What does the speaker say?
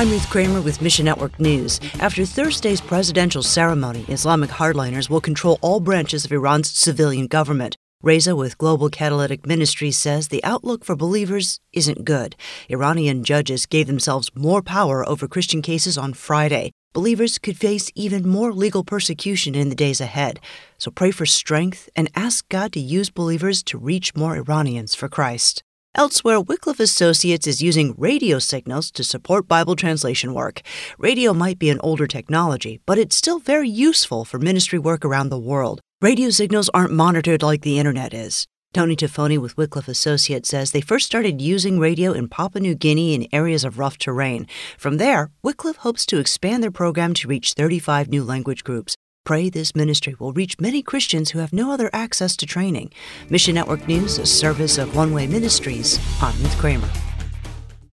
I'm Ruth Kramer with Mission Network News. After Thursday's presidential ceremony, Islamic hardliners will control all branches of Iran's civilian government. Reza with Global Catalytic Ministries says the outlook for believers isn't good. Iranian judges gave themselves more power over Christian cases on Friday. Believers could face even more legal persecution in the days ahead. So pray for strength and ask God to use believers to reach more Iranians for Christ. Elsewhere, Wycliffe Associates is using radio signals to support Bible translation work. Radio might be an older technology, but it's still very useful for ministry work around the world. Radio signals aren't monitored like the internet is. Tony Tafoni with Wycliffe Associates says they first started using radio in Papua New Guinea in areas of rough terrain. From there, Wycliffe hopes to expand their program to reach 35 new language groups. Pray this ministry will reach many Christians who have no other access to training. Mission Network News, a service of One Way Ministries. I'm Ruth Kramer.